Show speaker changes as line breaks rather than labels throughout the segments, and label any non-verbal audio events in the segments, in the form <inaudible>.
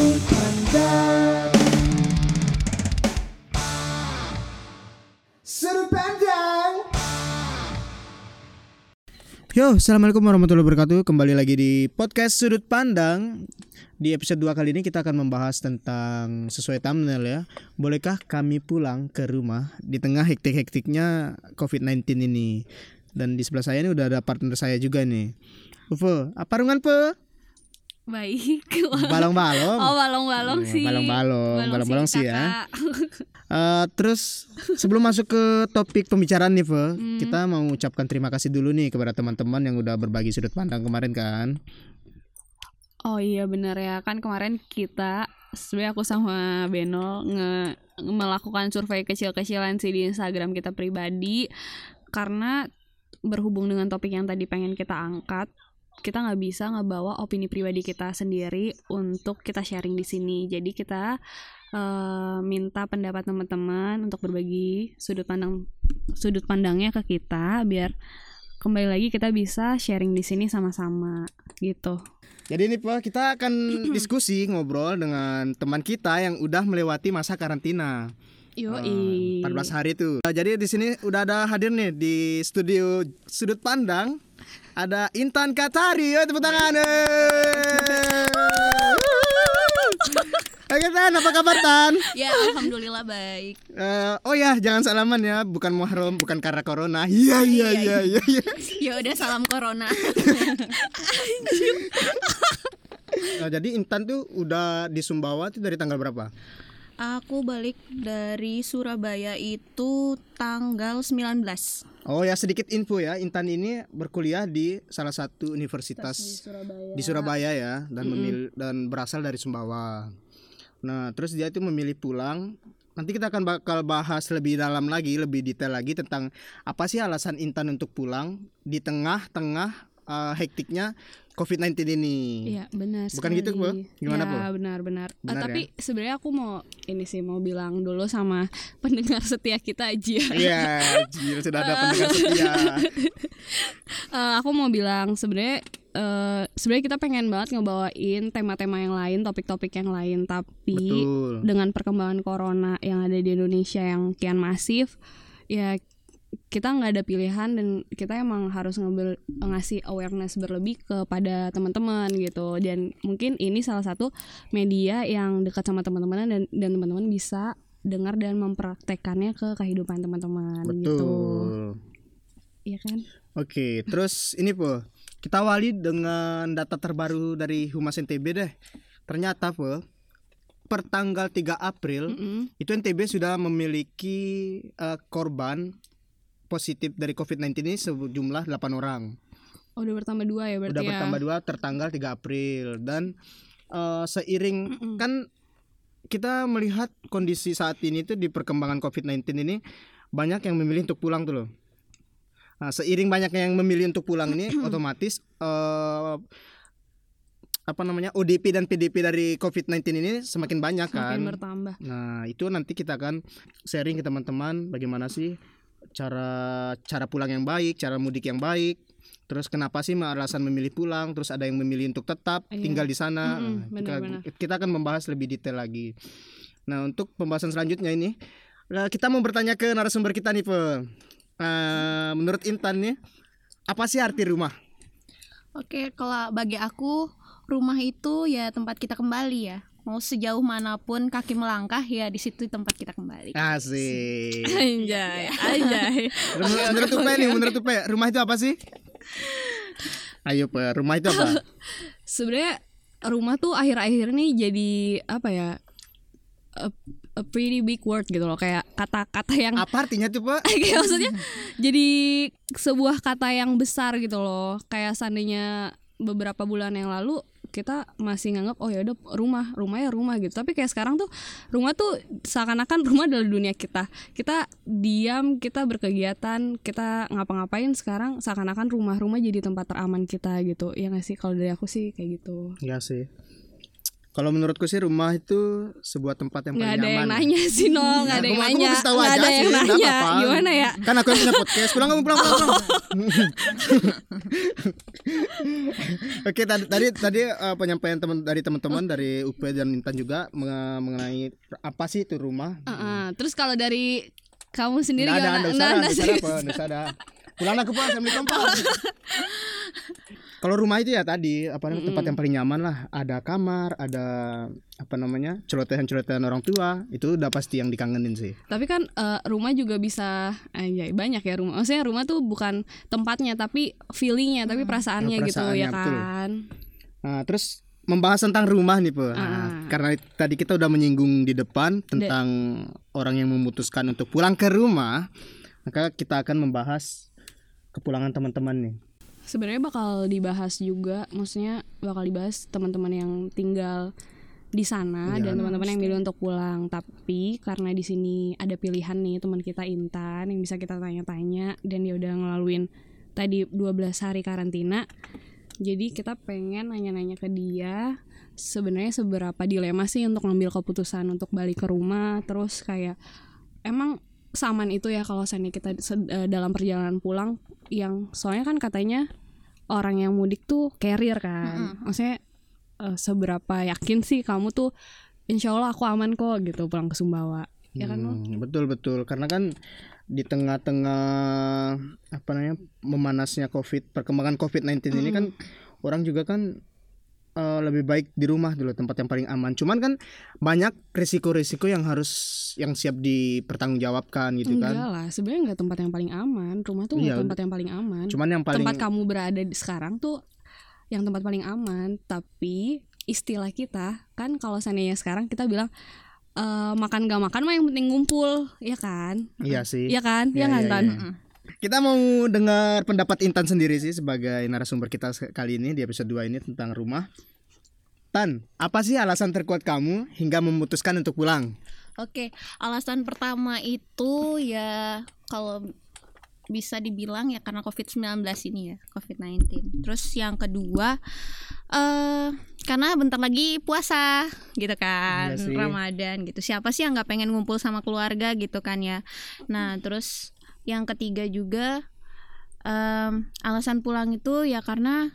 Yo, assalamualaikum warahmatullahi wabarakatuh. Kembali lagi di podcast Sudut Pandang. Di episode 2 kali ini kita akan membahas tentang sesuai thumbnail ya. Bolehkah kami pulang ke rumah di tengah hektik-hektiknya COVID-19 ini? Dan di sebelah saya ini udah ada partner saya juga nih. Ufe, apa rungan pe?
Baik. <laughs>
Balong-balong.
Oh, balong-balong
Iya,
sih.
balong-balong. Balong-balong sih ya. <laughs> Eh, terus sebelum masuk ke topik pembicaraan nih, Fe,
Hmm.
kita mau ucapkan terima kasih dulu nih kepada teman-teman yang udah berbagi sudut pandang kemarin kan.
Oh iya benar ya kan kemarin kita sebenarnya aku sama Beno nge melakukan survei kecil-kecilan sih di Instagram kita pribadi karena berhubung dengan topik yang tadi pengen kita angkat kita nggak bisa ngebawa opini pribadi kita sendiri untuk kita sharing di sini jadi kita eh, minta pendapat teman-teman untuk berbagi sudut pandang sudut pandangnya ke kita biar kembali lagi kita bisa sharing di sini sama-sama gitu
Jadi ini Pak, kita akan <clears throat> diskusi ngobrol dengan teman kita yang udah melewati masa karantina.
Yoi.
Eh, 14 hari tuh. Nah, jadi di sini udah ada hadir nih di studio sudut pandang ada Intan Katari. Yo tepuk tangan. <laughs> Oke Tan, apa kabar Tan?
Ya, alhamdulillah baik.
Eh, oh ya, jangan salaman ya, bukan Muharram, bukan karena corona. Iya iya iya iya. iya.
Ya udah salam corona.
Nah, <laughs> jadi Intan tuh udah di Sumbawa tuh dari tanggal berapa?
Aku balik dari Surabaya itu tanggal 19
Oh ya sedikit info ya, Intan ini berkuliah di salah satu universitas
Surabaya.
di Surabaya ya dan memil- dan berasal dari Sumbawa. Nah, terus dia itu memilih pulang. Nanti kita akan bakal bahas lebih dalam lagi, lebih detail lagi tentang apa sih alasan Intan untuk pulang di tengah-tengah eh, hektiknya COVID-19 ini.
Iya, benar
Bukan gitu, Bu? Gimana, Bu?
ya, benar-benar. Eh,
Benar,
tapi sebenarnya aku mau ini sih mau bilang dulu sama <laughs> pendengar setia kita aja.
Iya, jil sudah ada pendengar setia. <laughs>
Eh, aku mau bilang sebenarnya eh, sebenarnya kita pengen banget ngebawain tema-tema yang lain, topik-topik yang lain, tapi
Betul.
dengan perkembangan corona yang ada di Indonesia yang kian masif, ya kita nggak ada pilihan dan kita emang harus ngambil ngasih awareness berlebih kepada teman-teman gitu dan mungkin ini salah satu media yang dekat sama teman-teman dan dan teman-teman bisa dengar dan mempraktekannya ke kehidupan teman-teman gitu
Betul.
Iya kan
Oke, terus ini po, kita awali dengan data terbaru dari Humas NTB deh. Ternyata po, per tanggal 3 April
Mm-mm.
itu NTB sudah memiliki eh, korban positif dari COVID-19 ini sejumlah 8 orang.
Oh, udah bertambah dua ya berarti
Udah
ya.
bertambah dua tertanggal 3 April dan eh, seiring
Mm-mm.
kan kita melihat kondisi saat ini tuh di perkembangan COVID-19 ini banyak yang memilih untuk pulang tuh loh. Nah, seiring banyaknya yang memilih untuk pulang ini otomatis eh, apa namanya ODP dan PDP dari COVID-19 ini semakin banyak kan.
Semakin bertambah.
Nah, itu nanti kita akan sharing ke teman-teman bagaimana sih cara cara pulang yang baik, cara mudik yang baik. Terus kenapa sih alasan memilih pulang? Terus ada yang memilih untuk tetap
Iya.
tinggal di sana.
Mm-mm,
Nah, kita, kita akan membahas lebih detail lagi. Nah, untuk pembahasan selanjutnya ini eh, kita mau bertanya ke narasumber kita nih, Pe. Eh, menurut Intan nih, apa sih arti rumah?
Oke, kalau bagi aku rumah itu ya tempat kita kembali ya. Mau sejauh mana pun kaki melangkah ya di situ tempat kita kembali.
Asik. <laughs>
Anjay, anjay.
menurut menurut Upe nih, menurut Upe, rumah itu apa sih? Ayo, Pe, rumah itu apa? <laughs>
Sebenarnya rumah tuh akhir-akhir ini jadi apa ya? A, a pretty big word gitu loh kayak kata-kata yang
Apa artinya tuh, Pak? <laughs>
kayak maksudnya jadi sebuah kata yang besar gitu loh kayak seandainya beberapa bulan yang lalu kita masih nganggap oh ya udah rumah rumah ya rumah gitu. Tapi kayak sekarang tuh rumah tuh seakan-akan rumah adalah dunia kita. Kita diam kita berkegiatan kita ngapa-ngapain sekarang seakan-akan rumah-rumah jadi tempat teraman kita gitu. Ya nggak sih? Kalau dari aku sih kayak gitu.
Iya sih. Kalau menurutku sih rumah itu sebuah tempat yang
nggak
paling
ada yang
nyaman.
nanya sih no nggak
Ya,
ada yang
aku
nanya
tahu
nggak
aja
ada
sih,
yang
nggak
nanya gimana ya
Kan aku yang punya podcast. Pulang kamu pulang pulang. pulang. <laughs> Oke tadi tadi tadi eh, penyampaian teman dari teman-teman dari UP dan Intan juga mengenai apa sih itu rumah.
Heeh. terus kalau dari kamu sendiri
Nggak ada,
gimana
nggak usah,
Nggak,
nggak
nggak
nggak usah ada. Pulang aku pulang Assalamualaikum <laughs> Pak. Kalau rumah itu ya tadi apa namanya tempat yang paling nyaman lah. Ada kamar, ada apa namanya celotehan-celotehan orang tua. Itu udah pasti yang dikangenin sih.
Tapi kan eh, rumah juga bisa anjay banyak ya rumah. Maksudnya rumah tuh bukan tempatnya tapi feelingnya, tapi perasaannya,
Ya,
gitu
perasaannya,
ya
betul.
kan.
Nah, terus membahas tentang rumah nih, Po. Nah,
Ah.
karena tadi kita udah menyinggung di depan tentang orang yang memutuskan untuk pulang ke rumah, maka kita akan membahas kepulangan teman-teman nih.
Sebenarnya bakal dibahas juga, maksudnya bakal dibahas teman-teman yang tinggal di sana
Iya.
dan teman-teman yang milih untuk pulang. Tapi karena di sini ada pilihan nih teman kita Intan yang bisa kita tanya-tanya dan dia udah ngelaluin tadi 12 hari karantina. Jadi kita pengen nanya-nanya ke dia sebenarnya seberapa dilema sih untuk ngambil keputusan untuk balik ke rumah terus kayak emang saman itu ya kalau seandainya kita eh, dalam perjalanan pulang yang soalnya kan katanya orang yang mudik tuh carrier kan. Maksudnya eh, seberapa yakin sih kamu tuh insya Allah aku aman kok gitu pulang ke Sumbawa. Ya kan?
Hmm, betul betul. Karena kan di tengah-tengah apa namanya memanasnya Covid, perkembangan COVID-19 ini kan orang juga kan eh, lebih baik di rumah dulu tempat yang paling aman. Cuman kan banyak risiko-risiko yang harus yang siap dipertanggungjawabkan gitu
enggak
kan.
lah sebenarnya enggak tempat yang paling aman rumah tuh
Iya,
nggak tempat yang paling aman
Cuman yang paling
tempat kamu berada di sekarang tuh yang tempat paling aman tapi istilah kita kan kalau seandainya sekarang kita bilang eh, makan gak makan mah yang penting ngumpul ya kan
iya sih.
Iya kan
Iya,
ya kan
iya,
Tan
iya. Kita mau dengar pendapat Intan sendiri sih sebagai narasumber kita kali ini di episode 2 ini tentang rumah. Tan, apa sih alasan terkuat kamu hingga memutuskan untuk pulang?
Oke, alasan pertama itu ya kalau bisa dibilang ya karena COVID-19 ini ya, COVID-19. Terus yang kedua eh karena bentar lagi puasa gitu kan,
sih.
Ramadan gitu. Siapa sih yang nggak pengen ngumpul sama keluarga gitu kan ya. Nah, terus yang ketiga juga em, alasan pulang itu ya karena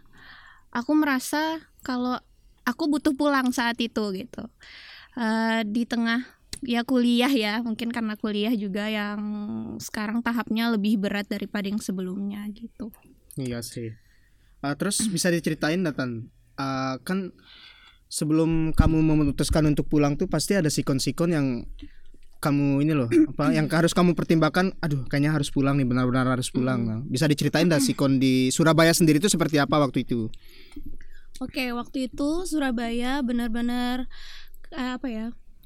aku merasa kalau aku butuh pulang saat itu gitu. Eh, di tengah ya kuliah ya mungkin karena kuliah juga yang sekarang tahapnya lebih berat daripada yang sebelumnya gitu.
Iya sih. Ah, terus bisa diceritain Datan, Ah, kan sebelum kamu memutuskan untuk pulang tuh pasti ada sikon-sikon yang kamu ini loh <clears throat> apa yang harus kamu pertimbangkan. Aduh kayaknya harus pulang nih benar-benar harus pulang. Nah, bisa diceritain dah sikon di Surabaya sendiri itu seperti apa waktu itu
oke waktu itu Surabaya benar-benar eh, apa ya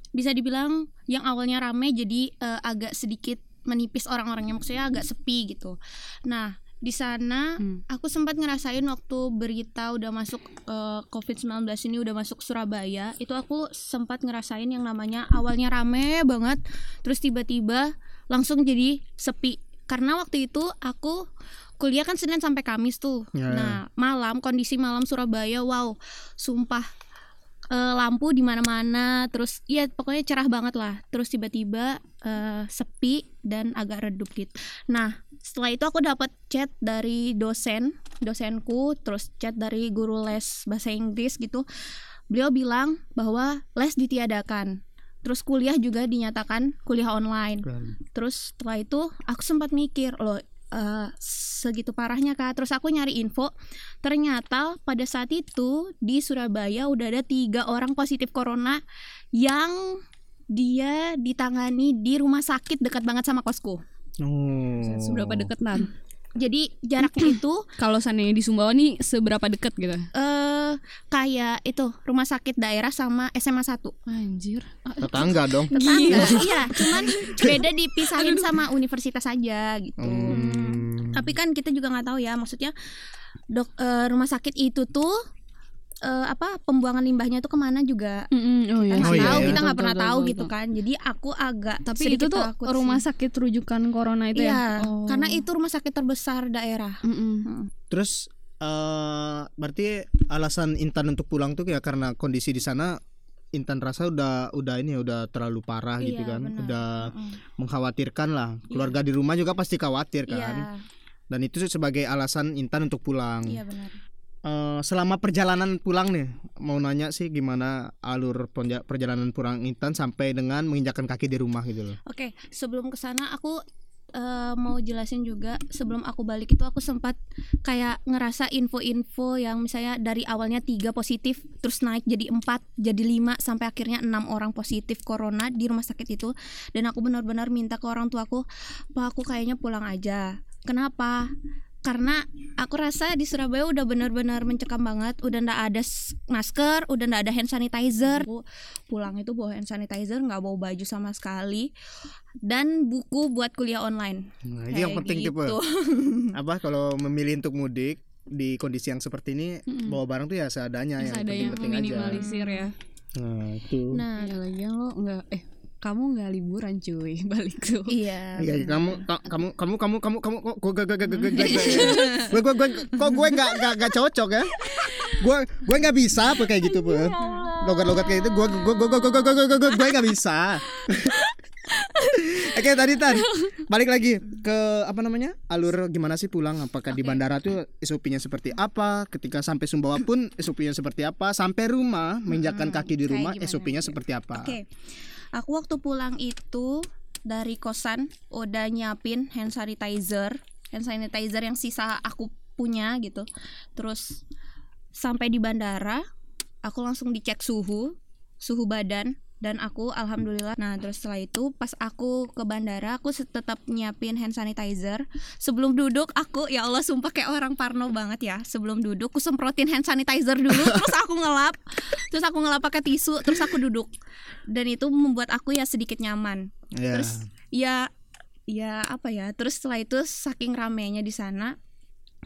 bisa dibilang yang awalnya rame jadi eh, agak sedikit menipis orang-orangnya maksudnya agak sepi gitu nah di sana
Hmm.
aku sempat ngerasain waktu berita udah masuk eh, COVID-19 ini udah masuk Surabaya itu aku sempat ngerasain yang namanya awalnya rame banget terus tiba-tiba langsung jadi sepi karena waktu itu aku kuliah kan Senin sampai Kamis tuh.
Ya.
nah malam kondisi malam Surabaya wow. Sumpah eh, lampu di mana-mana terus ya pokoknya cerah banget lah. Terus tiba-tiba eh, sepi dan agak redup gitu nah setelah itu aku dapat chat dari dosen dosenku terus chat dari guru les bahasa Inggris gitu. Beliau bilang bahwa les ditiadakan terus kuliah juga dinyatakan kuliah online. Terus setelah itu aku sempat mikir loh eh, segitu parahnya kak. Terus aku nyari info ternyata pada saat itu di Surabaya udah ada tiga orang positif corona yang dia ditangani di rumah sakit dekat banget sama kosku.
Oh.
Seberapa deket Tan
jadi jaraknya <clears throat> itu
kalau seandainya di Sumbawa nih seberapa deket gitu?
Eh kayak itu rumah sakit daerah sama SMA 1
anjir.
Tetangga dong.
Tetangga iya. Cuman <laughs> beda dipisahin sama universitas aja gitu.
Hmm.
tapi kan kita juga nggak tahu ya maksudnya dok eh, rumah sakit itu tuh eh, apa pembuangan limbahnya tuh ke mana juga
Mm-mm, oh
kita
iya
nggak
Oh, iya,
tahu
iya.
kita nggak pernah tahu gitu kan jadi aku agak
tapi itu tuh
takut
rumah
sih.
sakit rujukan corona itu
iya
ya Oh.
karena itu rumah sakit terbesar daerah
Mm-mm.
terus eh berarti alasan Intan untuk pulang tuh ya karena kondisi di sana Intan rasa udah udah ini ya udah terlalu parah gitu
Iya,
kan.
benar.
Udah
Mm-mm.
mengkhawatirkan lah. Keluarga di rumah juga pasti khawatir
Iya,
kan. Dan itu sebagai alasan Intan untuk pulang.
iya benar.
Eh, selama perjalanan pulang nih, mau nanya sih gimana alur perjalanan pulang Intan sampai dengan menginjakkan kaki di rumah gitu loh.
Oke, sebelum ke sana aku eh, mau jelasin juga sebelum aku balik itu aku sempat kayak ngerasa info-info yang misalnya dari awalnya tiga positif terus naik jadi empat jadi lima sampai akhirnya enam orang positif corona di rumah sakit itu. Dan aku benar-benar minta ke orang tuaku pak aku kayaknya pulang aja. Kenapa karena aku rasa di Surabaya udah benar-benar mencekam banget udah ndak ada masker udah ndak ada hand sanitizer Aku pulang itu bawa hand sanitizer nggak bawa baju sama sekali dan buku buat kuliah online
Nah, itu yang penting tipe.
gitu. <laughs>
Apa kalau memilih untuk mudik di kondisi yang seperti ini
Mm-mm.
bawa barang tuh ya seadanya yang
ada yang
penting-penting aja.
meminimalisir ya
Nah, itu.
nah
ya lagian lo nggak eh kamu nggak liburan cuy <laughs> balik tuh.
Iya
Iya, kamu ka- kamu kamu kamu kamu kamu kok gue gue gue gue gue gue gue gue gue kok gue nggak nggak nggak cocok ya? Gue gue nggak bisa apa kayak gitu
Ya
bu logat logat kayak gitu gue gue gue gue gue gue gue gue gue nggak bisa. <laughs> Oke tadi tan balik lagi ke apa namanya alur gimana sih pulang? Apakah di
Oke.
bandara tuh SOP-nya seperti apa? Ketika sampai Sumbawa pun SOP-nya seperti apa? Sampai rumah menginjakkan kaki di rumah? SOP-nya seperti apa?
Oke, aku waktu pulang itu dari kosan udah nyiapin hand sanitizer, hand sanitizer yang sisa aku punya gitu. Terus sampai di bandara, aku langsung dicek suhu, suhu badan dan aku alhamdulillah. Nah, terus setelah itu pas aku ke bandara, aku tetap nyiapin hand sanitizer. Sebelum duduk aku ya Allah sumpah kayak orang parno banget ya. Sebelum duduk aku semprotin hand sanitizer dulu, <laughs> terus aku ngelap terus aku ngelap pakai tisu terus aku duduk dan itu membuat aku ya sedikit nyaman
Ya.
terus ya ya apa ya terus setelah itu saking ramenya di sana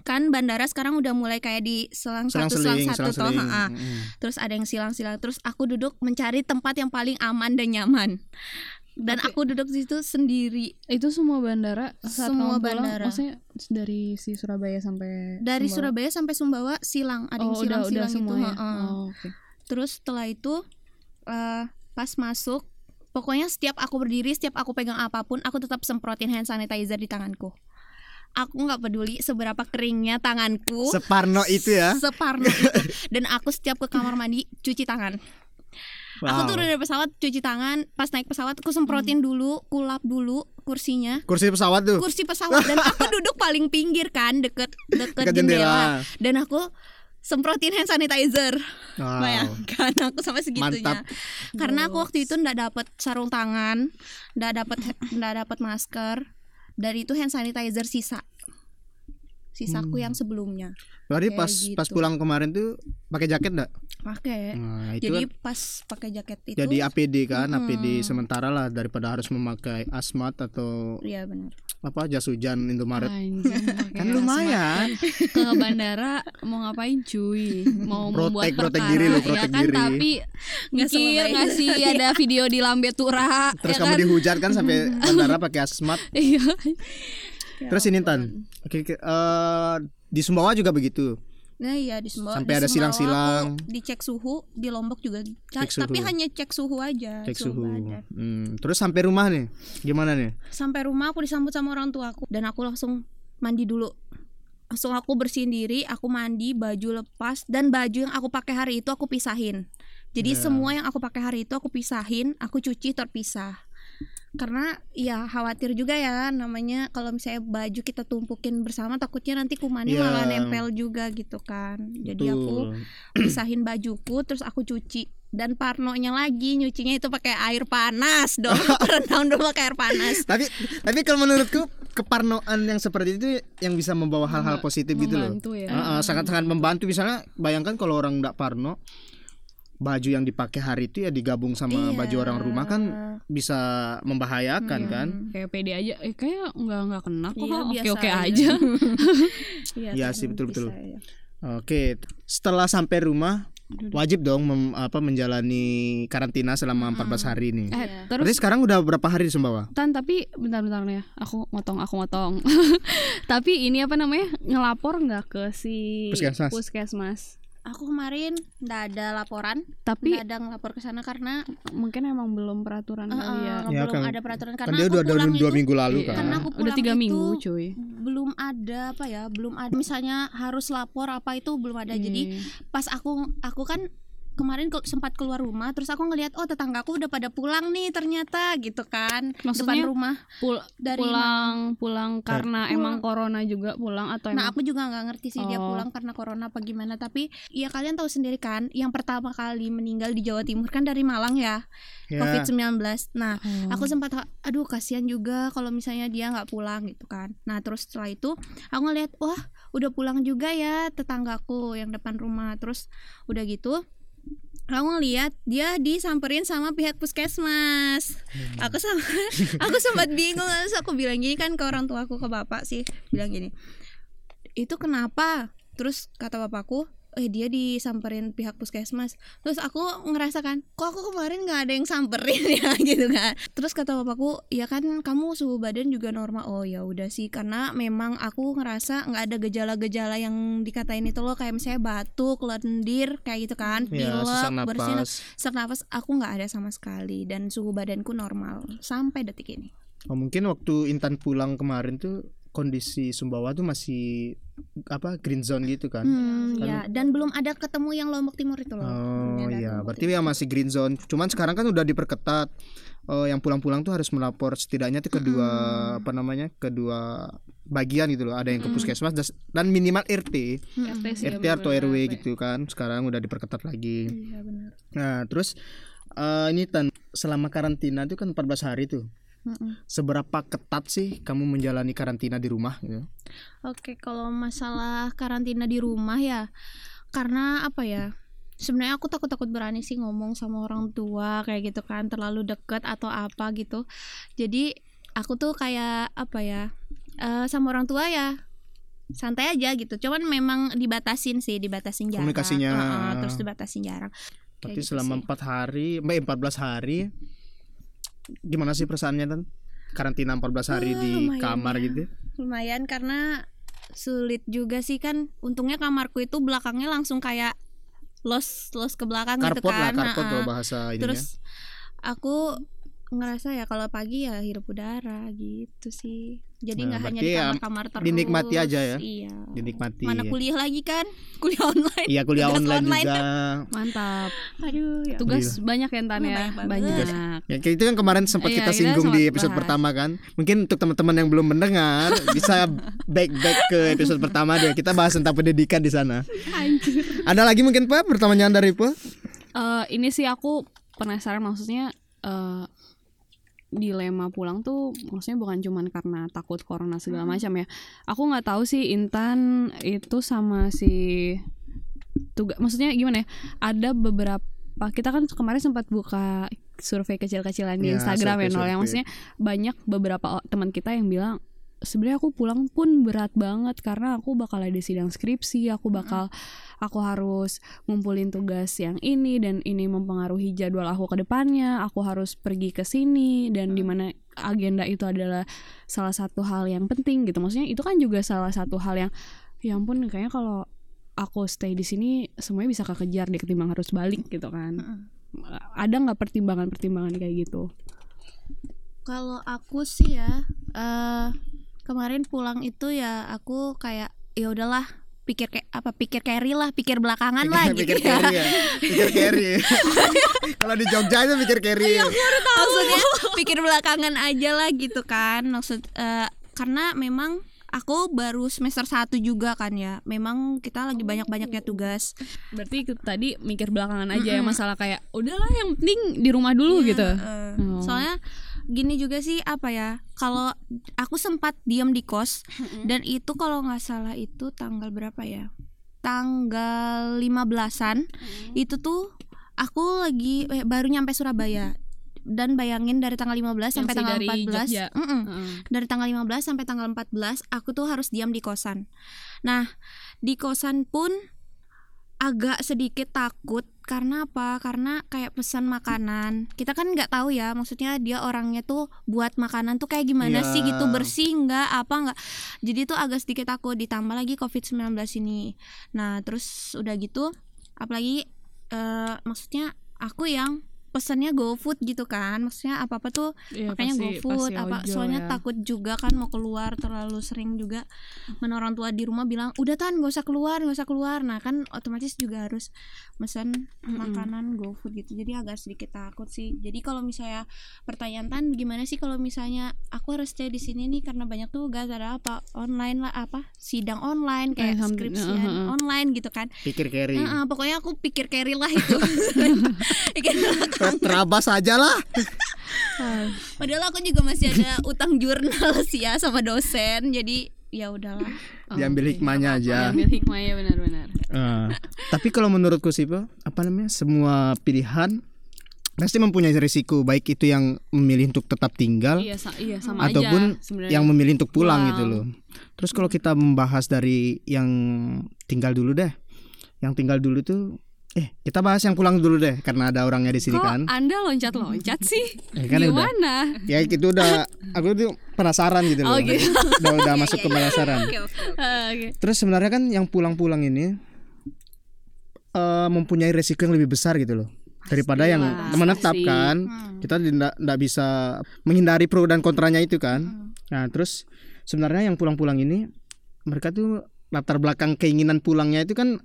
kan bandara sekarang udah mulai kayak di selang satu selang
selang-seling
satu toh
selang-seling
ha-ha.
Mm-mm.
terus ada yang silang-silang terus aku duduk mencari tempat yang paling aman dan nyaman dan
Tapi-
aku duduk di situ sendiri
itu semua bandara saat
Semua
pulang,
bandara.
maksudnya dari si Surabaya sampai
dari
Sumbawa?
Surabaya sampai Sumbawa silang ada yang
oh udah udah
silang-silang gitu
semua ya oh, oke.
Terus setelah itu eh, pas masuk, pokoknya setiap aku berdiri, setiap aku pegang apa pun, aku tetap semprotin hand sanitizer di tanganku. Aku nggak peduli seberapa keringnya tanganku.
Separno itu ya.
Separno itu. <laughs> Dan aku setiap ke kamar mandi cuci tangan. Aku
Wow.
turun dari pesawat cuci tangan, pas naik pesawat aku semprotin
Hmm.
dulu, kulap dulu kursinya.
kursi pesawat tuh
Kursi pesawat dan aku <laughs> duduk paling pinggir kan, deket deket
dekat
jendela.
jendela.
Dan aku semprotin hand sanitizer.
Wow.
Bayangkan aku sampai segitunya.
Mantap.
Karena aku waktu itu ndak dapat sarung tangan, ndak dapat ndak dapat masker. Dari itu hand sanitizer sisa. Sisaku
Hmm.
yang sebelumnya.
Berarti
Kayak
pas
gitu.
pas pulang kemarin tuh pakai jaket enggak?
Pakai.
Nah, itu
Jadi
kan
pas pakai jaket itu
jadi APD kan,
Mm-mm.
APD sementara lah daripada harus memakai asmat atau
Iya benar.
apa jas hujan Indomaret.
Anjing,
Kan
asmat.
lumayan.
ke bandara mau ngapain cuy mau membuat
Protek- protek
perkara
diri lo,
ya
protek
kan
diri.
tapi mikir
selebay
nggak
itu.
sih ada video di Lambe Tura
Terus
ya
kamu
kan?
dihujat kan sampai bandara pakai asmat.
iya
Terus ini Tan. Oke, oke, eh, di Sumbawa juga begitu.
Nah iya di Sumbawa
Sampai
di
ada silang-silang.
Dicek suhu di Lombok juga.
Cek suhu.
Tapi hanya cek suhu aja.
Cek suhu.
badan.
Hmm, Terus sampai rumah nih, gimana nih?
sampai rumah aku disambut sama orang tua aku dan aku langsung mandi dulu langsung aku bersihin diri aku mandi baju lepas dan baju yang aku pakai hari itu aku pisahin jadi
Ya.
semua yang aku pakai hari itu aku pisahin aku cuci terpisah karena ya khawatir juga ya namanya kalau misalnya baju kita tumpukin bersama takutnya nanti kumannya
Ya.
malah nempel juga gitu kan jadi aku
Betul.
pisahin bajuku terus aku cuci dan parnonya lagi nyucinya itu pakai air panas dong <laughs> Aku rendam dulu pakai air panas
tapi tapi kalau menurutku keparnoan yang seperti itu yang bisa membawa hal-hal positif gitu loh.
membantu ya
Heeh, sangat-sangat membantu misalnya bayangkan kalau orang nggak parno baju yang dipakai hari itu ya digabung sama
Iya.
baju orang rumah kan bisa membahayakan
Hmm.
kan
kayak pede aja eh kayak nggak nggak kena kok
Iya,
oke oke
aja.
aja <laughs>
Iya sih, betul-betul.
bisa ya.
oke setelah sampai rumah wajib dong mem- apa menjalani karantina selama 14 hari nih
eh
Iya.
terus
Berarti sekarang udah berapa hari di Sumbawa
Tan tapi bentar-bentar nih ya aku motong aku motong <laughs> tapi ini apa namanya ngelapor nggak ke si
Puskesmas.
puskesmas
aku kemarin nggak ada laporan
Tapi
nggak ada ngelapor ke sana karena
mungkin emang belum peraturan
eh,
kali ya.
Ya,
belum
kan-
ada peraturan
Kan
karena
dia
aku
udah
pulang
dua
itu
minggu lalu
Iya.
kan.
Karena aku
Udah
pulang
tiga
itu
minggu cuy.
belum ada apa ya belum ada misalnya harus lapor apa itu belum ada jadi
Iya.
pas aku aku kan kemarin ke- sempat keluar rumah terus aku ngelihat oh tetanggaku udah pada pulang nih ternyata gitu kan
Maksudnya
depan rumah
Pul
dari
pulang pulang karena
Pul-
emang corona juga pulang atau
Nah
emang
aku juga nggak ngerti sih dia
Oh.
pulang karena corona apa gimana tapi ya kalian tahu sendiri kan yang pertama kali meninggal di Jawa Timur kan dari Malang ya
Ya.
COVID-19 Nah
Oh.
aku sempat aduh kasihan juga kalau misalnya dia nggak pulang gitu kan nah terus setelah itu aku ngeliat wah udah pulang juga ya tetanggaku yang depan rumah terus udah gitu aku ngeliat dia disamperin sama pihak puskesmas. Aku sama <laughs> aku sempat bingung terus aku bilang gini kan ke orang tuaku ke bapak sih bilang gini itu kenapa? Terus kata bapakku eh dia disamperin pihak puskesmas. Terus aku ngerasakan kok aku kemarin nggak ada yang samperin ya? <laughs> Gitu kan. Terus kata bapakku ya kan kamu suhu badan juga normal. Oh ya udah sih karena memang aku ngerasa nggak ada gejala-gejala yang dikatain itu loh. Kayak misalnya batuk lendir kayak gitu kan.
Ya, sesak
pilek bersin
napas.
sesak nafas aku nggak ada sama sekali. Dan suhu badanku normal sampai detik ini.
Oh, mungkin waktu Intan pulang kemarin tuh kondisi Sumbawa tuh masih apa green zone gitu kan.
Hmm,
Kan-
ya dan belum ada ketemu yang Lombok Timur itu loh.
Oh
Yang
iya,
Lombok
berarti
Timur.
ya masih green zone. Cuman sekarang kan udah diperketat. Oh, yang pulang-pulang tuh harus melapor setidaknya tuh kedua apa namanya? kedua bagian gitu loh. Ada yang ke puskesmas dan minimal RT,
Mm-mm.
RT sih ya,
RT atau RW gitu kan. Sekarang udah diperketat lagi.
Iya benar.
Nah, terus eh, ini tan selama karantina itu kan 14 hari tuh.
Mm-mm.
Seberapa ketat sih kamu menjalani karantina di rumah gitu?
Oke, kalau masalah karantina di rumah ya, karena apa ya? Sebenarnya aku takut-takut berani sih ngomong sama orang tua kayak gitu kan, terlalu deket atau apa gitu. Jadi aku tuh kayak apa ya? eh, sama orang tua ya santai aja gitu. Cuman memang dibatasin sih, dibatasin jarak.
Komunikasinya.
Heeh, terus dibatasin jarak.
Berarti
gitu
selama empat hari, mbak 14 hari, gimana sih perasaannya tan? Karantina 14 hari
Ah,
di
lumayan
kamar
ya.
gitu?
lumayan karena sulit juga sih kan untungnya kamarku itu belakangnya langsung kayak los los ke belakang gitu
Karpot lah,
kan Ha-ha.
kalau bahasa ininya.
terus aku ngerasa ya kalau pagi ya hirup udara gitu sih jadi
Nah,
nggak hanya
berarti
di
ya
kamar-kamar terus
dinikmati aja ya?
iya
Dinikmati.
mana kuliah lagi kan <laughs> kuliah online
Iya kuliah
tugas
online,
online.
juga.
Mantap.
aduh ya
Tugas banyak ya Tan ya.
banyak.
Banyak.
Ya kayak itu yang kemarin sempat
Iya,
kita
kita
singgung di episode
bahas.
pertama kan. Mungkin untuk teman-teman yang belum mendengar bisa back back ke episode pertama deh. Kita bahas tentang pendidikan di sana. Ada lagi mungkin Pak pertanyaan dari Pak?
Eh, ini sih aku penasaran maksudnya eh dilema pulang tuh maksudnya bukan cuman karena takut corona segala macam ya. Aku nggak tahu sih Intan itu sama si tugas maksudnya gimana ya? Ada beberapa kita kan kemarin sempat buka survei kecil-kecilan di
Ya,
Instagram ya Nol yang maksudnya banyak beberapa teman kita yang bilang sebenarnya aku pulang pun berat banget karena aku bakal ada sidang skripsi, aku bakal aku harus ngumpulin tugas yang ini dan ini mempengaruhi jadwal aku ke depannya. Aku harus pergi ke sini dan di mana agenda itu adalah salah satu hal yang penting gitu. Maksudnya itu kan juga salah satu hal yang ya ampun kayaknya kalau aku stay di sini semuanya bisa kekejar deh ketimbang harus balik gitu kan. Ada nggak pertimbangan-pertimbangan kayak gitu?
Kalau aku sih ya eh kemarin pulang itu ya aku kayak ya udahlah pikir kayak apa pikir carry lah pikir belakangan lah gitu
pikir
ya.
carry ya. Pikir carry. <laughs> Kalau di Jogja itu pikir carry.
Iya, maksudnya pikir belakangan aja lah gitu kan maksud eh, karena memang aku baru semester 1 juga kan ya memang kita lagi banyak-banyaknya tugas
Berarti itu tadi mikir belakangan aja ya
Mm-mm.
masalah kayak udahlah yang penting di rumah dulu
Iya,
gitu.
eh.
Oh.
soalnya gini juga sih apa ya kalau aku sempat diam di kos dan itu kalau nggak salah itu tanggal berapa ya tanggal 15-an itu tuh aku lagi eh, baru nyampe Surabaya dan bayangin dari tanggal 15 sampai
si
tanggal
dari
14
Jogja.
Mm-mm.
Heeh.
dari tanggal 15 sampai tanggal 14 aku tuh harus diam di kosan. Nah, di kosan pun agak sedikit takut karena apa? Karena kayak pesan makanan. Kita kan nggak tahu ya, maksudnya dia orangnya tuh buat makanan tuh kayak gimana
Iya.
sih gitu, bersih nggak apa nggak. Jadi tuh agak sedikit takut ditambah lagi Covid-19 ini. Nah, terus udah gitu apalagi eh, maksudnya aku yang pesannya GoFood gitu kan. Maksudnya apa apa tuh
Iya,
makanya
pasti-
GoFood apa
ojol
soalnya
ya.
takut juga kan mau keluar terlalu sering juga mana orang tua di rumah bilang udah tan gak usah keluar gak usah keluar. Nah kan otomatis juga harus pesan makanan GoFood gitu. Jadi agak sedikit takut sih. Jadi kalau misalnya pertanyaan tan gimana sih kalau misalnya aku harus stay di sini nih karena banyak tugas ada apa? Online lah apa? Sidang online kayak
Eh,
skripsian
uh, uh, uh.
online gitu kan.
Pikir carry.
Heeh, pokoknya aku pikir carry lah itu. <laughs> <laughs> Pikir
Terabas aja lah. <laughs>
Padahal aku juga masih ada <laughs> utang jurnal sih ya sama dosen. Jadi ya udahlah.
Oh,
Diambil hikmahnya aja.
Diambil hikmahnya benar-benar.
Eh, <laughs> tapi kalau menurutku sih Pak, apa namanya semua pilihan pasti mempunyai risiko baik itu yang memilih untuk tetap tinggal
Iya, sa- iya sama
ataupun
aja
yang memilih untuk pulang,
Pulang.
gitu loh. Terus kalau kita membahas dari yang tinggal dulu deh, yang tinggal dulu tuh, eh kita bahas yang pulang dulu deh karena ada orangnya di sini
Kok
kan.
Anda loncat-loncat sih?
Eh, kan udah.
Gimana?
Ya itu udah, aku tuh penasaran gitu loh.
Oh, gitu.
Udah udah <laughs> masuk ke penasaran.
Ah, Oke.
Terus sebenarnya kan yang pulang-pulang ini eh mempunyai resiko yang lebih besar gitu loh daripada yang menetap kan.
Hmm.
Kita tidak tidak bisa menghindari pro dan kontranya itu kan. Nah, terus sebenarnya yang pulang-pulang ini mereka tuh latar belakang keinginan pulangnya itu kan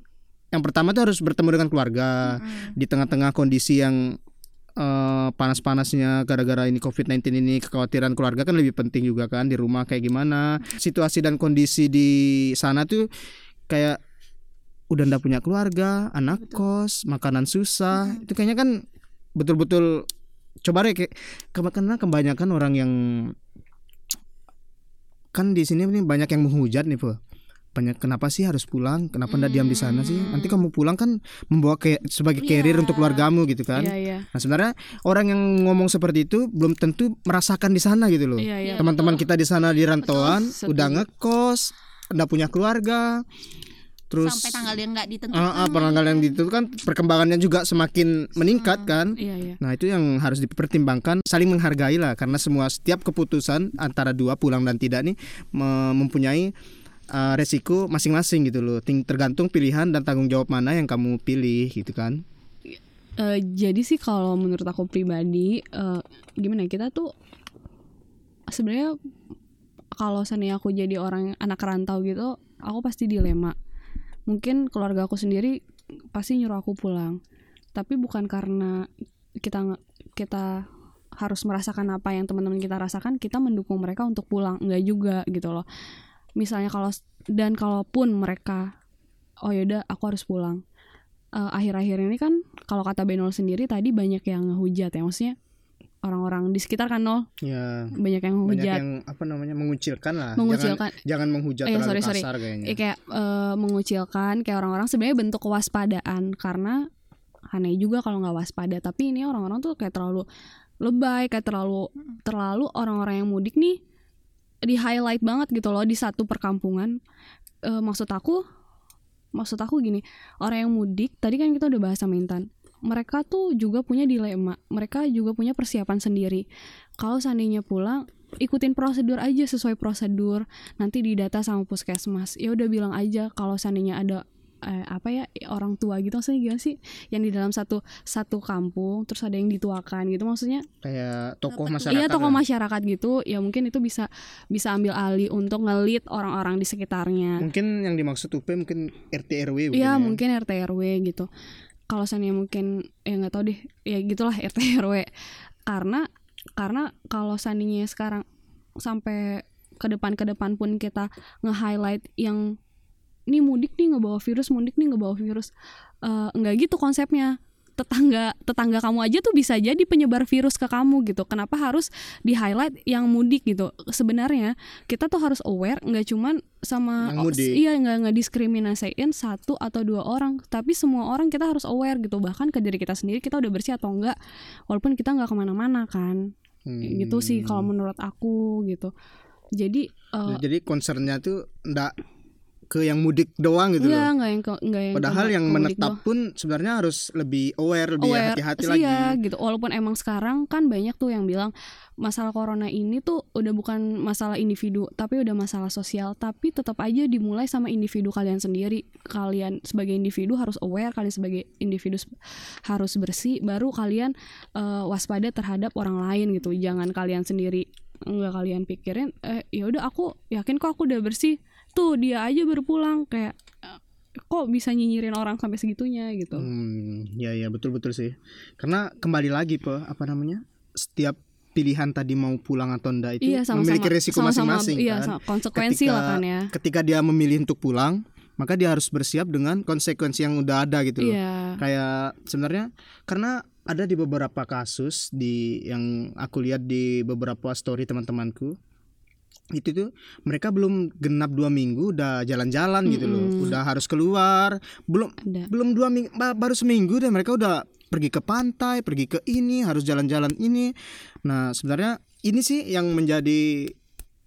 yang pertama tuh harus bertemu dengan keluarga di tengah-tengah kondisi yang eh, panas-panasnya gara-gara ini COVID-19 ini kekhawatiran keluarga kan lebih penting juga kan di rumah kayak gimana. Situasi dan kondisi di sana tuh kayak udah ndak punya keluarga anak kos makanan susah. Itu kayaknya kan betul-betul coba deh kayak karena kebanyakan orang yang kan di sini nih banyak yang menghujat nih po banyak kenapa sih harus pulang kenapa ndak diam di sana sih nanti kamu pulang kan membawa kayak sebagai carrier
Iya.
untuk keluargamu gitu kan
Iya, iya.
Nah sebenarnya orang yang ngomong seperti itu belum tentu merasakan di sana gitu loh.
Iya, iya.
Teman-teman kita di sana di rantauan
Betul.
udah ngekos, udah punya keluarga, terus
Sampai tanggal yang nggak ditentukan.
ah, ah, penanggal yang itu kan perkembangannya juga semakin meningkat kan.
Iya, iya.
Nah itu yang harus dipertimbangkan, saling menghargai lah karena semua setiap keputusan antara dua pulang dan tidak nih me- mempunyai uh, resiko masing-masing gitu loh. Ting- Tergantung pilihan dan tanggung jawab mana yang kamu pilih gitu kan.
Eh, jadi sih kalau menurut aku pribadi eh, gimana ya, kita tuh sebenarnya kalau seandainya aku jadi orang anak rantau gitu aku pasti dilema mungkin keluarga aku sendiri pasti nyuruh aku pulang tapi bukan karena kita kita harus merasakan apa yang teman-teman kita rasakan kita mendukung mereka untuk pulang enggak juga gitu loh misalnya kalau dan kalaupun mereka oh yaudah aku harus pulang Eh, akhir-akhir ini kan kalau kata Benol sendiri tadi banyak yang ngehujat ya maksudnya orang-orang di sekitar kan Nol
Ya.
banyak yang
banyak
ngehujat
yang apa namanya mengucilkan lah
Mengucilkan.
jangan, jangan menghujat
Eh,
terlalu
sorry, sorry.
kasar kayaknya
Eh, kayak eh, mengucilkan kayak orang-orang sebenarnya bentuk kewaspadaan karena aneh juga kalau nggak waspada tapi ini orang-orang tuh kayak terlalu lebay kayak terlalu terlalu orang-orang yang mudik nih di highlight banget gitu loh di satu perkampungan. Eh, maksud aku maksud aku gini orang yang mudik tadi kan kita udah bahas sama Intan mereka tuh juga punya dilema mereka juga punya persiapan sendiri. Kalau seandainya pulang ikutin prosedur aja sesuai prosedur nanti didata sama puskesmas. Ya udah bilang aja kalau seandainya ada eh, apa ya orang tua gitu maksudnya gimana sih yang di dalam satu satu kampung terus ada yang dituakan gitu maksudnya
kayak tokoh
tuh?
masyarakat
iya tokoh
lah.
masyarakat gitu ya mungkin itu bisa bisa ambil alih untuk ngelit orang-orang di sekitarnya
mungkin yang dimaksud UP mungkin RT RW
Iya
ya.
mungkin RT RW gitu. Kalau seandainya mungkin ya nggak tahu deh ya gitulah <laughs> RT RW karena karena kalau seandainya sekarang sampai ke depan ke depan pun kita nge-highlight yang ini mudik nih ngebawa virus mudik nih ngebawa virus. Eh, nggak gitu konsepnya. Tetangga tetangga kamu aja tuh bisa jadi penyebar virus ke kamu gitu. Kenapa harus di highlight yang mudik gitu? Sebenarnya kita tuh harus aware nggak cuman sama
Yang mudik.
iya nggak nggak diskriminasiin satu atau dua orang. Tapi semua orang kita harus aware gitu. Bahkan ke diri kita sendiri kita udah bersih atau enggak walaupun kita nggak ke mana-mana kan.
Hmm.
gitu sih kalau menurut aku gitu. Jadi eh,
jadi concernnya tuh ndak ke yang mudik doang gitu
Iya,
loh.
nggak yang ke- nggak yang
Padahal
ke-
yang
ke
menetap
doang.
pun sebenarnya harus lebih aware, lebih
aware
hati-hati lagi.
ya gitu walaupun emang sekarang kan banyak tuh yang bilang masalah corona ini tuh udah bukan masalah individu tapi udah masalah sosial tapi tetap aja dimulai sama individu kalian sendiri kalian sebagai individu harus aware kalian sebagai individu harus bersih baru kalian eh, waspada terhadap orang lain gitu jangan kalian sendiri nggak kalian pikirin eh ya udah aku yakin kok aku udah bersih tuh dia aja baru pulang kayak kok bisa nyinyirin orang sampai segitunya gitu
Hmm, ya ya betul betul sih. Karena kembali lagi pe apa namanya? Setiap pilihan tadi mau pulang atau enggak itu
Iya, sama-sama-
memiliki resiko masing-masing
iya,
kan.
sama- konsekuensi lah kan ya.
Ketika dia memilih untuk pulang, maka dia harus bersiap dengan konsekuensi yang udah ada gitu loh.
Iya.
Kayak sebenarnya karena ada di beberapa kasus di yang aku lihat di beberapa story teman-temanku itu tuh mereka belum genap dua minggu udah jalan-jalan gitu loh. Udah harus keluar. Belum
Ada.
belum dua minggu ba- baru seminggu deh mereka udah pergi ke pantai pergi ke ini harus jalan-jalan ini. Nah sebenarnya ini sih yang menjadi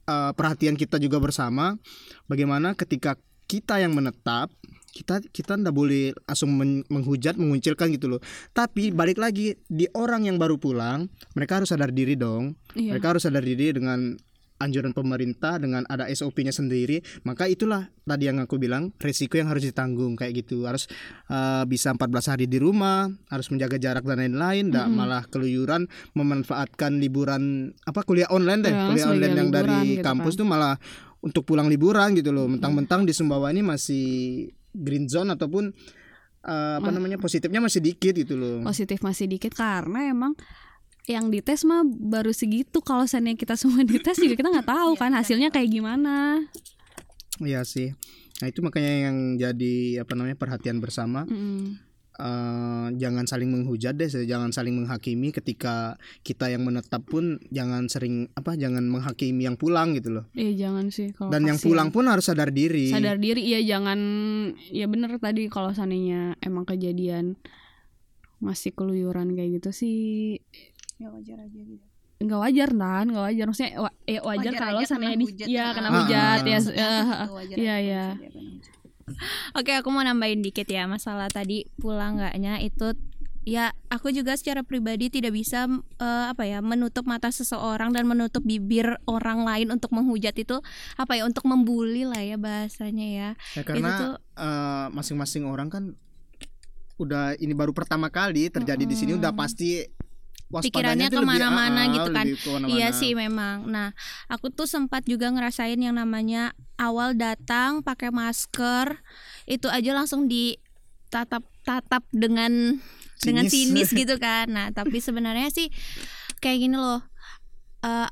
uh, perhatian kita juga bersama. Bagaimana ketika kita yang menetap kita kita ndak boleh langsung men- menghujat menguncilkan gitu loh. Tapi balik lagi di orang yang baru pulang mereka harus sadar diri dong.
Iya.
mereka harus sadar diri dengan anjuran pemerintah dengan ada SOP-nya sendiri maka itulah tadi yang aku bilang resiko yang harus ditanggung kayak gitu. Harus uh, bisa 14 hari di rumah harus menjaga jarak dan lain-lain ndak
Mm-mm.
malah keluyuran memanfaatkan liburan apa kuliah online deh
Ya,
kuliah online yang
liburan
dari
gitu
kampus
kan.
tuh malah untuk pulang liburan gitu loh. Mentang-mentang di Sumbawa ini masih green zone ataupun uh, apa
Ma-
namanya positifnya masih dikit gitu loh.
Positif masih dikit karena emang yang dites mah baru segitu. Kalau seandainya kita semua <laughs> dites juga kita nggak tahu kan hasilnya kayak gimana.
Iya sih. Nah itu makanya yang jadi apa namanya perhatian bersama.
Mm.
eh, jangan saling menghujat deh jangan saling menghakimi ketika kita yang menetap pun jangan sering apa jangan menghakimi yang pulang gitu loh.
Iya jangan sih kalau
dan yang pulang pun harus sadar diri.
Sadar diri ya jangan ya bener tadi kalau seandainya emang kejadian masih keluyuran kayak gitu sih
ya wajar aja gitu.
Nggak wajar kan nggak wajar. Maksudnya wa- ya wajar, kalau
kena
di
hujat,
ya
kena
hujat ya.
ah,
eh,
Wajar
iya iya.
kena hujat. Oke, aku mau nambahin dikit ya masalah tadi pulang nggaknya itu ya aku juga secara pribadi tidak bisa eh, apa ya menutup mata seseorang dan menutup bibir orang lain untuk menghujat itu apa ya untuk membuli lah ya bahasanya ya.
Ya, karena
tuh-
eh, masing-masing orang kan udah ini baru pertama kali terjadi di sini udah pasti
Pikirannya
ke
mana-mana
ah, ah,
gitu kan. Iya sih memang. Nah, aku tuh sempat juga ngerasain yang namanya awal datang pakai masker itu aja langsung ditatap-tatap dengan dengan
Sinis.
sinis <laughs> gitu kan. Nah, tapi sebenarnya sih kayak gini loh. Eh,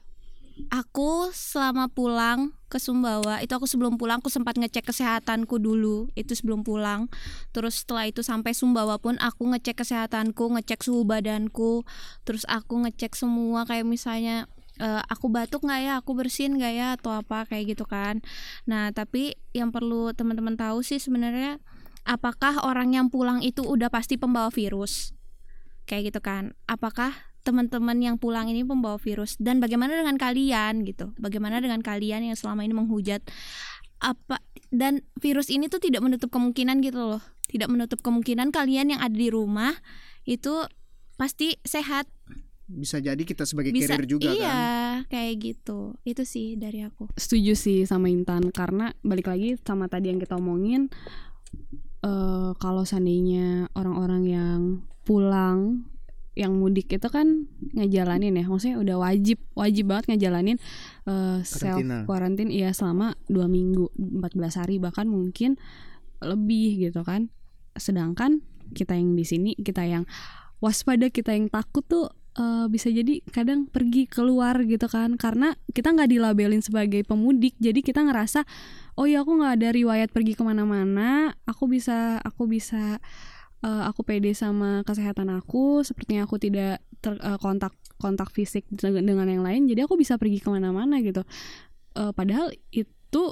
aku selama pulang ke Sumbawa itu aku sebelum pulang aku sempat ngecek kesehatanku dulu itu sebelum pulang. Terus setelah itu sampai Sumbawa pun aku ngecek kesehatanku ngecek suhu badanku. Terus aku ngecek semua kayak misalnya eh, aku batuk nggak ya aku bersin nggak ya atau apa kayak gitu kan. Nah tapi yang perlu teman-teman tahu sih sebenarnya apakah orang yang pulang itu udah pasti pembawa virus? Kayak gitu kan. Apakah teman-teman yang pulang ini pembawa virus. Dan bagaimana dengan kalian gitu. Bagaimana dengan kalian yang selama ini menghujat apa dan virus ini tuh tidak menutup kemungkinan gitu loh. Tidak menutup kemungkinan kalian yang ada di rumah itu pasti sehat.
Bisa jadi kita sebagai
bisa
carrier juga
iya
kan?
kayak gitu. Itu sih dari aku.
Setuju sih sama Intan karena balik lagi sama tadi yang kita omongin eh kalau seandainya orang-orang yang pulang yang mudik itu kan ngejalanin ya. Maksudnya udah wajib wajib banget ngejalanin eh, self
Karantina.
quarantine iya selama dua minggu 14 hari bahkan mungkin lebih gitu kan. Sedangkan kita yang di sini kita yang waspada kita yang takut tuh eh, bisa jadi kadang pergi keluar gitu kan. Karena kita nggak dilabelin sebagai pemudik jadi kita ngerasa oh ya aku nggak ada riwayat pergi ke mana-mana aku bisa aku bisa eh, aku pede sama kesehatan aku sepertinya aku tidak ter- eh, kontak kontak fisik dengan yang lain jadi aku bisa pergi ke mana-mana gitu. Eh, padahal itu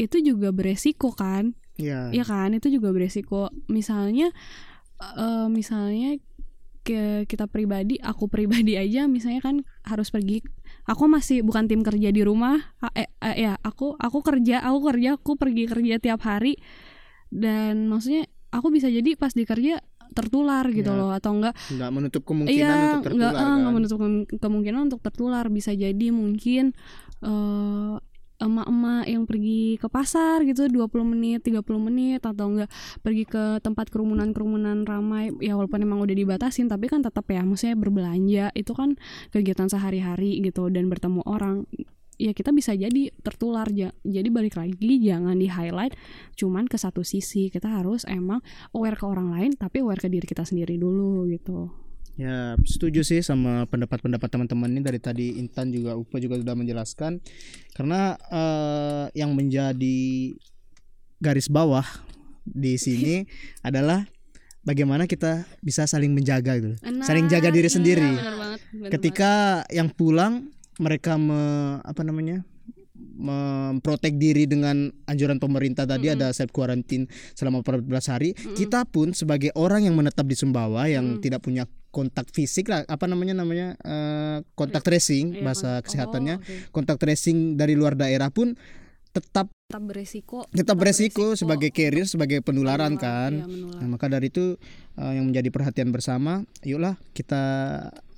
itu juga beresiko kan?
Iya.
ya kan? Itu juga beresiko. Misalnya eh, misalnya ke kita pribadi aku pribadi aja misalnya kan harus pergi aku masih bukan tim kerja di rumah eh, eh, ya aku aku kerja aku kerja aku pergi kerja tiap hari. Dan maksudnya aku bisa jadi pas di kerja tertular gitu
Ya.
loh atau enggak
nggak menutup kemungkinan
iya
untuk
enggak
tertular
enggak
kan?
menutup kem- kemungkinan untuk tertular bisa jadi mungkin eh emak-emak yang pergi ke pasar gitu 20 menit 30 menit atau enggak pergi ke tempat kerumunan-kerumunan ramai ya walaupun emang udah dibatasin tapi kan tetap ya maksudnya berbelanja itu kan kegiatan sehari-hari gitu dan bertemu orang ya kita bisa jadi tertular ja- jadi balik lagi jangan di highlight cuman ke satu sisi. Kita harus emang aware ke orang lain tapi aware ke diri kita sendiri dulu gitu.
Ya setuju sih sama pendapat-pendapat teman-teman ini. Dari tadi Intan juga Upa juga sudah menjelaskan. Karena eh, yang menjadi garis bawah di sini <laughs> adalah bagaimana kita bisa saling menjaga gitu, saling jaga diri
Iya,
sendiri.
bener banget, bener
Ketika yang pulang mereka me, apa namanya memprotek diri dengan anjuran pemerintah tadi ada self quarantine selama 14 hari. Kita pun sebagai orang yang menetap di Sumbawa yang tidak punya kontak fisik lah apa namanya namanya eh, kontak tracing
Iya,
bahasa kesehatannya.
Oh, oke.
kontak tracing dari luar daerah pun tetap
tetap beresiko.
tetap beresiko sebagai carrier sebagai penularan
Menular,
kan.
iya, menular.
Nah, maka dari itu eh, yang menjadi perhatian bersama, yuklah kita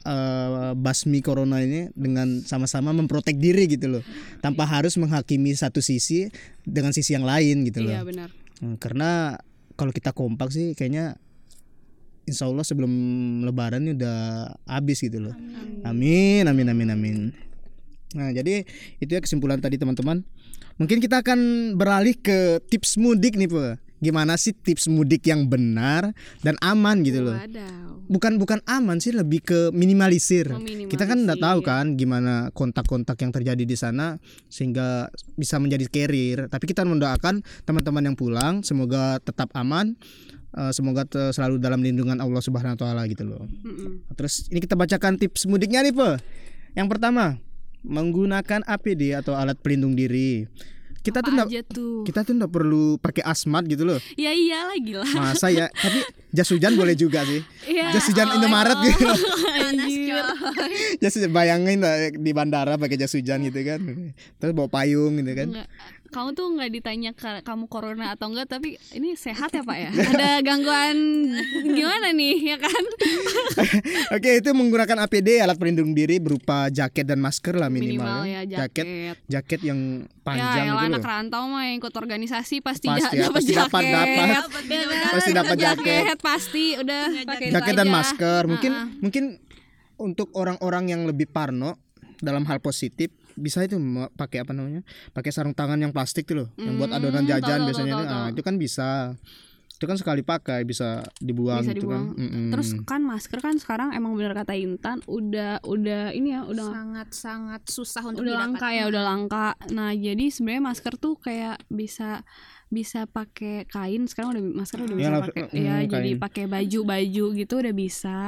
eh, basmi corona ini dengan sama-sama memprotek diri gitu loh, tanpa harus menghakimi satu sisi dengan sisi yang lain gitu loh.
iya benar
Hmm, Karena kalau kita kompak sih kayaknya Insya Allah sebelum Lebaran ini udah habis gitu loh. Amin, amin, amin, amin. Nah, jadi itu ya kesimpulan tadi teman-teman. Mungkin kita akan beralih ke tips mudik nih, Po. Gimana sih tips mudik yang benar dan aman gitu loh.
Wadaw.
Bukan bukan aman sih, lebih ke minimalisir.
Meminimalisir.
Kita kan nggak tahu kan gimana kontak-kontak yang terjadi di sana sehingga bisa menjadi carrier. Tapi kita mendoakan teman-teman yang pulang semoga tetap aman. eh, semoga selalu dalam lindungan Allah Subhanahu wa taala gitu loh. Terus ini kita bacakan tips mudiknya nih, Po. Yang pertama, menggunakan APD atau alat pelindung diri. Kita tuh
Apa
nggak
aja tuh
kita tuh nggak perlu pakai asmat gitu loh.
ya iyalah gila
Masa ya? Tapi jas hujan boleh juga sih.
Iya.
Jas hujan Indomaret gitu. <laughs>
Anjir.
jas hujan bayangin lah di bandara pakai jas hujan gitu kan. Terus bawa payung gitu kan.
Enggak. Kamu tuh nggak ditanya ka- kamu corona atau enggak tapi ini sehat ya pak ya? <laughs> Ada gangguan gimana nih ya kan? <laughs>
Oke, itu menggunakan APD alat pelindung diri berupa jaket dan masker lah minimal,
Minimal
ya.
ya jaket.
jaket yang
Ya,
panjang
elah
gitu
anak
loh.
rantau mah yang ikut organisasi pasti,
Pasti ya,
dapat
pasti dapat-
jaket.
dapat.
Ya kan?
Pasti dapat jaket.
pasti udah pakai
jaket dan masker mungkin mungkin untuk orang-orang yang lebih parno dalam hal positif bisa itu pakai apa namanya pakai sarung tangan yang plastik tuh loh yang buat
Hmm,
adonan jajan
tahu,
biasanya
tahu,
itu, ah,
tahu.
itu kan bisa itu kan sekali pakai bisa dibuang
bisa
gitu
dibuang.
kan Mm-mm.
Terus kan masker kan sekarang emang bener kata Intan udah udah ini ya udah
sangat-sangat susah untuk
udah
didapat.
langka ya udah langka nah jadi sebenarnya masker tuh kayak bisa bisa pakai kain sekarang udah masker udah
Ya,
bisa
lah,
pakai
mm,
ya jadi pakai baju baju gitu udah bisa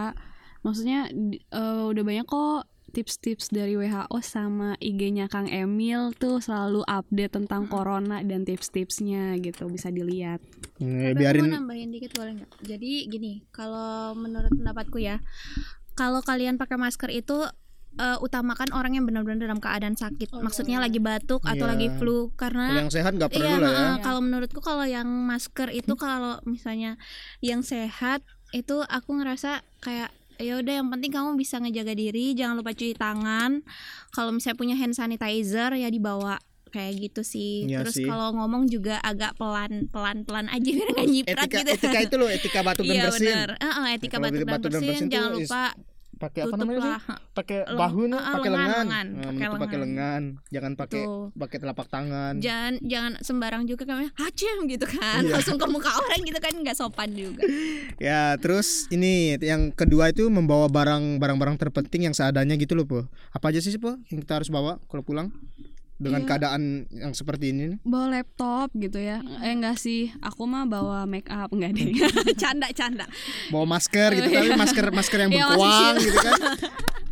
maksudnya eh, udah banyak kok tips-tips dari WHO sama IG-nya Kang Emil tuh selalu update tentang corona dan tips-tipsnya gitu bisa dilihat
Eh,
Tapi aku
biarin
mau nambahin dikit boleh nggak? Jadi gini, kalau menurut pendapatku ya, kalau kalian pakai masker itu eh, utamakan orang yang benar-benar dalam keadaan sakit. Maksudnya lagi batuk atau
Iya.
lagi flu karena
yang sehat nggak perlu
Iya,
lah ya
heeh. kalau menurutku kalau yang masker itu kalau misalnya yang sehat itu aku ngerasa kayak ya udah yang penting kamu bisa ngejaga diri, jangan lupa cuci tangan. Kalau misalnya punya hand sanitizer ya dibawa kayak gitu sih.
Iya
Terus kalau ngomong juga agak pelan pelan pelan aja biar nggak nyiprat
etika
gitu.
etika itu loh etika batuk dan
Iya
bersin
benar. Heeh, etika
Kalau
batuk, dan
batuk dan
bersin,
bersin
jangan
is-
lupa
pakai apa namanya sih pakai bahu
ah,
pakai
lengan,
lengan. Nah,
Pakai lengan.
lengan jangan pakai pakai telapak tangan
Jangan jangan sembarang juga kayak hacem gitu kan.
Iya.
Langsung ke muka orang gitu kan nggak sopan juga. <laughs>
Ya, terus ini yang kedua itu membawa barang barang-barang terpenting yang seadanya gitu loh, Po. Apa aja sih, Po, yang kita harus bawa kalau pulang? Dengan
Iya.
keadaan yang seperti ini
bawa laptop gitu ya. Eh enggak sih. Aku mah bawa make up. Enggak deh. <laughs> Canda canda.
Bawa masker gitu, tapi masker masker yang
Iya, masih
gitu kan. <laughs>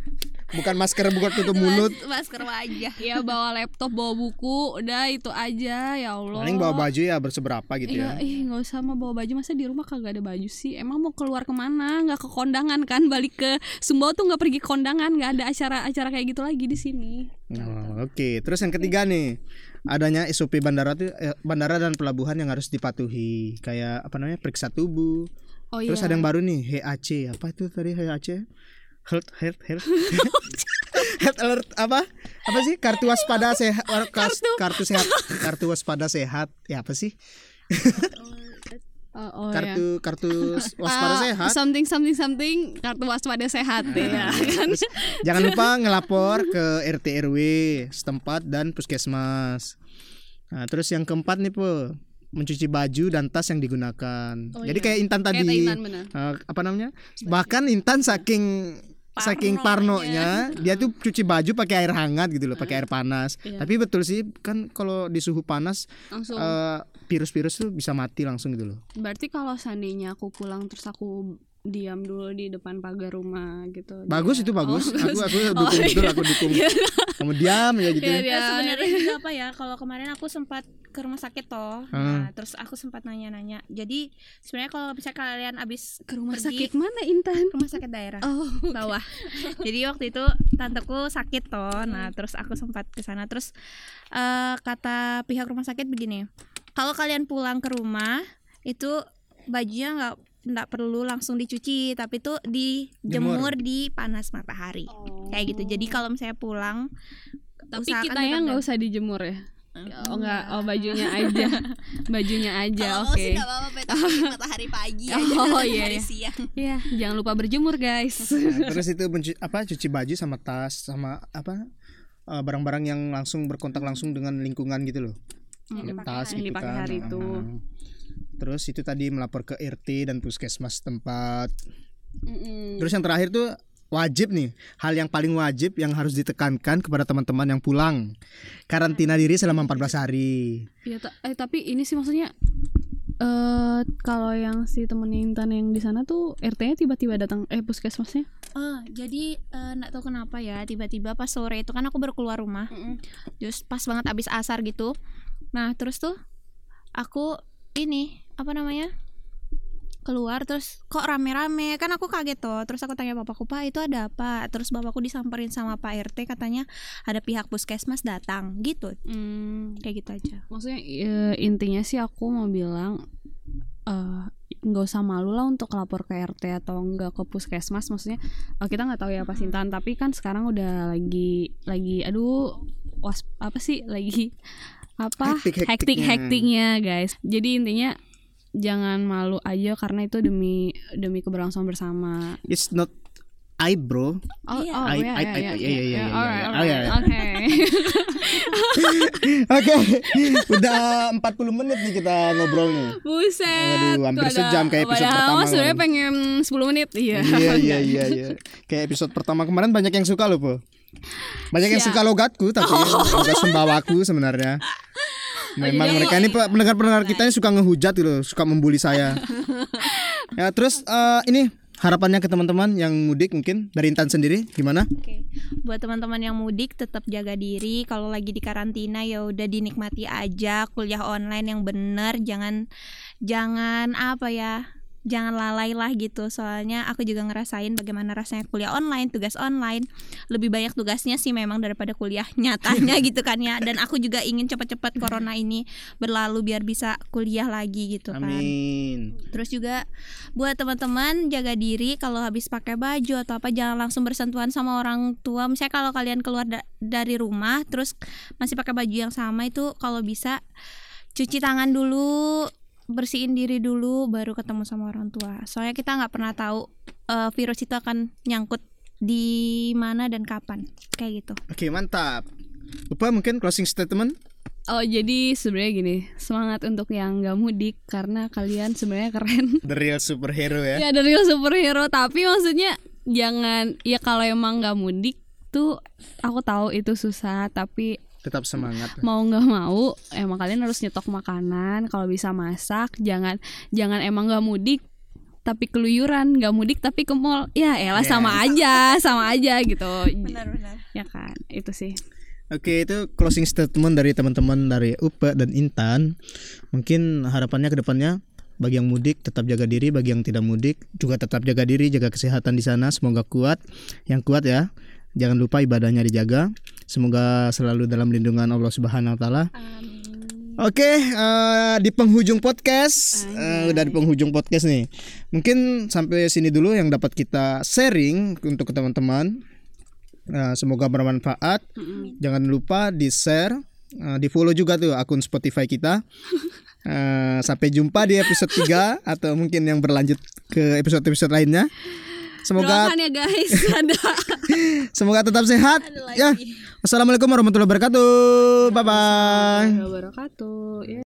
bukan masker bukan tutup mulut.
Mas- masker wajah
ya bawa laptop bawa buku udah itu aja ya Allah
Paling bawa baju ya berseberapa gitu
Iya,
ya.
ih nggak usah mau bawa baju masa di rumah kagak ada baju sih. Emang mau keluar ke mana? Nggak ke kondangan kan? Balik ke Sumbawa tuh nggak pergi kondangan, nggak ada acara-acara kayak gitu lagi di sini.
Oh, Oke, terus yang ketiga nih adanya SOP bandara tuh eh, bandara dan pelabuhan yang harus dipatuhi kayak apa namanya periksa tubuh.
Oh
Terus ada yang baru nih HAC apa itu tadi HAC? Health health health <laughs> health alert apa apa sih kartu waspada sehat kartu. kartu sehat kartu waspada sehat ya apa sih
Oh, oh, ya.
kartu kartu waspada
Ah,
sehat
Something something something kartu waspada sehat ya kan.
Jangan lupa ngelapor ke RT RW setempat dan puskesmas. Nah, terus yang keempat nih po mencuci baju dan tas yang digunakan.
Oh,
Jadi
iya.
kayak Intan tadi.
Kayak Intan, benar.
eh, apa namanya? Bahkan Intan saking saking parnonya dia tuh cuci baju pakai air hangat gitu loh, pakai air panas.
Iya.
Tapi betul sih kan kalau di suhu panas
Langsung.
eh, virus-virus tuh bisa mati langsung gitu loh.
Berarti kalau seandainya aku pulang terus aku diam dulu di depan pagar rumah gitu.
Bagus
dia-
itu bagus.
Oh,
aku aku
Oh,
dukung betul
iya.
aku dukung. Kamu diam ya gitu.
Iya,
ya.
Ya, sebenarnya juga apa ya kalau kemarin aku sempat ke rumah sakit toh nah terus aku sempat nanya-nanya jadi sebenarnya kalau bisa kalian abis
ke rumah
pergi-
sakit mana Intan?
rumah sakit daerah
Oh,
bawah jadi waktu itu tanteku sakit toh nah terus aku sempat ke sana terus eh, kata pihak rumah sakit begini kalau kalian pulang ke rumah itu bajunya nggak nggak perlu langsung dicuci tapi tuh dijemur di panas matahari kayak gitu jadi kalau misalnya pulang
Tapi kita ya
tetap
nggak usah dijemur ya. Oh enggak, oh bajunya aja. <laughs> bajunya aja,
Kalau
oke.
sih nggak apa-apa <laughs> matahari pagi aja
Oh,
matahari <laughs>
iya, iya.
siang
Iya, jangan lupa berjemur, guys.
Nah, terus itu mencu- apa cuci baju sama tas sama apa eh, barang-barang yang langsung berkontak langsung dengan lingkungan gitu loh.
Yang
tas
yang
gitu
dipakai
kan.
hari itu.
Terus itu tadi melapor ke RT dan puskesmas tempat.
Mm-mm.
Terus yang terakhir tuh wajib nih hal yang paling wajib yang harus ditekankan kepada teman-teman yang pulang karantina diri selama 14 hari
Iya, ta- eh tapi ini sih maksudnya eh kalau yang si temennya Intan yang di sana tuh RT-nya tiba-tiba datang eh puskesmasnya.
Oh, jadi eh, nggak tahu kenapa ya tiba-tiba pas sore itu kan aku baru keluar rumah terus pas banget abis asar gitu nah terus tuh aku ini apa namanya keluar terus kok rame-rame kan aku kaget tuh terus aku tanya bapakku pak itu ada apa? Terus bapakku disamperin sama pak rt katanya ada pihak puskesmas datang gitu.
Hmm,
kayak gitu aja.
Maksudnya eh, intinya sih aku mau bilang eh nggak usah malu lah untuk lapor ke RT atau enggak ke puskesmas. Maksudnya eh, kita nggak tahu ya pas Intan tapi kan sekarang udah lagi lagi aduh was apa sih lagi apa?
Hektik-hektiknya.
hektik hektiknya guys. Jadi intinya jangan malu aja karena itu demi demi keberlangsungan bersama
it's not I bro
oh
Iya.
oh
I-
ya
I-
ya
I-
ya
iya, iya, iya, iya,
alright
iya. Oh,
alright
iya, iya.
oke <laughs>
Oke, udah 40 menit nih kita ngobrol nih.
buset
Aduh, hampir sejam kayak episode
padahal
pertama
sebenarnya
kemarin.
pengen 10 menit iya
iya iya iya iya. Kayak episode pertama kemarin banyak yang suka loh, Po. Banyak yang suka logatku tapi <laughs> logat sumbawaku sebenarnya. Memang
jadi-
mereka ini pe- pendengar-pendengar kita ini suka ngehujat gitu, suka membuli saya. <laughs> ya, terus eh, ini harapannya ke teman-teman yang mudik mungkin dari Intan sendiri gimana?
Oke, buat teman-teman yang mudik tetap jaga diri. Kalau lagi di karantina ya udah dinikmati aja kuliah online yang bener. Jangan jangan apa ya? Jangan lalai lah gitu. Soalnya aku juga ngerasain bagaimana rasanya kuliah online, tugas online. Lebih banyak tugasnya sih memang daripada kuliah <laughs> nyatanya gitu kan ya. Dan aku juga ingin cepat-cepat corona ini berlalu biar bisa kuliah lagi gitu kan.
Amin.
Terus juga buat teman-teman jaga diri kalau habis pakai baju atau apa jangan langsung bersentuhan sama orang tua. Misalnya kalau kalian keluar da- dari rumah terus masih pakai baju yang sama itu kalau bisa cuci tangan dulu, bersihin diri dulu baru ketemu sama orang tua. Soalnya kita nggak pernah tahu eh, virus itu akan nyangkut di mana dan kapan. Kayak gitu.
Oke, mantap. Lupa mungkin closing statement?
oh jadi sebenarnya gini semangat untuk yang nggak mudik karena kalian sebenarnya keren <laughs>
The real superhero ya.
ya ada real superhero tapi maksudnya jangan ya kalau emang nggak mudik tuh aku tahu itu susah tapi
Tetap semangat.
mau nggak mau emang kalian harus nyetok makanan. Kalau bisa masak jangan jangan emang nggak mudik tapi keluyuran. Nggak mudik tapi ke mall. Ya elah sama aja sama aja gitu.
Benar.
Ya kan itu sih.
Oke itu closing statement dari teman-teman dari UPE dan Intan. Mungkin harapannya ke depannya bagi yang mudik tetap jaga diri, bagi yang tidak mudik juga tetap jaga diri, jaga kesehatan di sana. Semoga kuat, yang kuat ya. Jangan lupa ibadahnya dijaga. Semoga selalu dalam lindungan Allah Subhanahu Wa Taala. Oke, eh, di penghujung podcast, eh, udah di penghujung podcast nih. Mungkin sampai sini dulu yang dapat kita sharing untuk ke teman-teman. Eh, semoga bermanfaat. Jangan lupa di share, eh, di follow juga tuh akun Spotify kita. <laughs> Eh, sampai jumpa di episode 3 atau mungkin yang berlanjut ke episode-episode lainnya. Semoga
doakan ya guys <laughs> ada
semoga tetap sehat. Ya. Wassalamualaikum warahmatullahi wabarakatuh. Bye bye.
wabarakatuh ya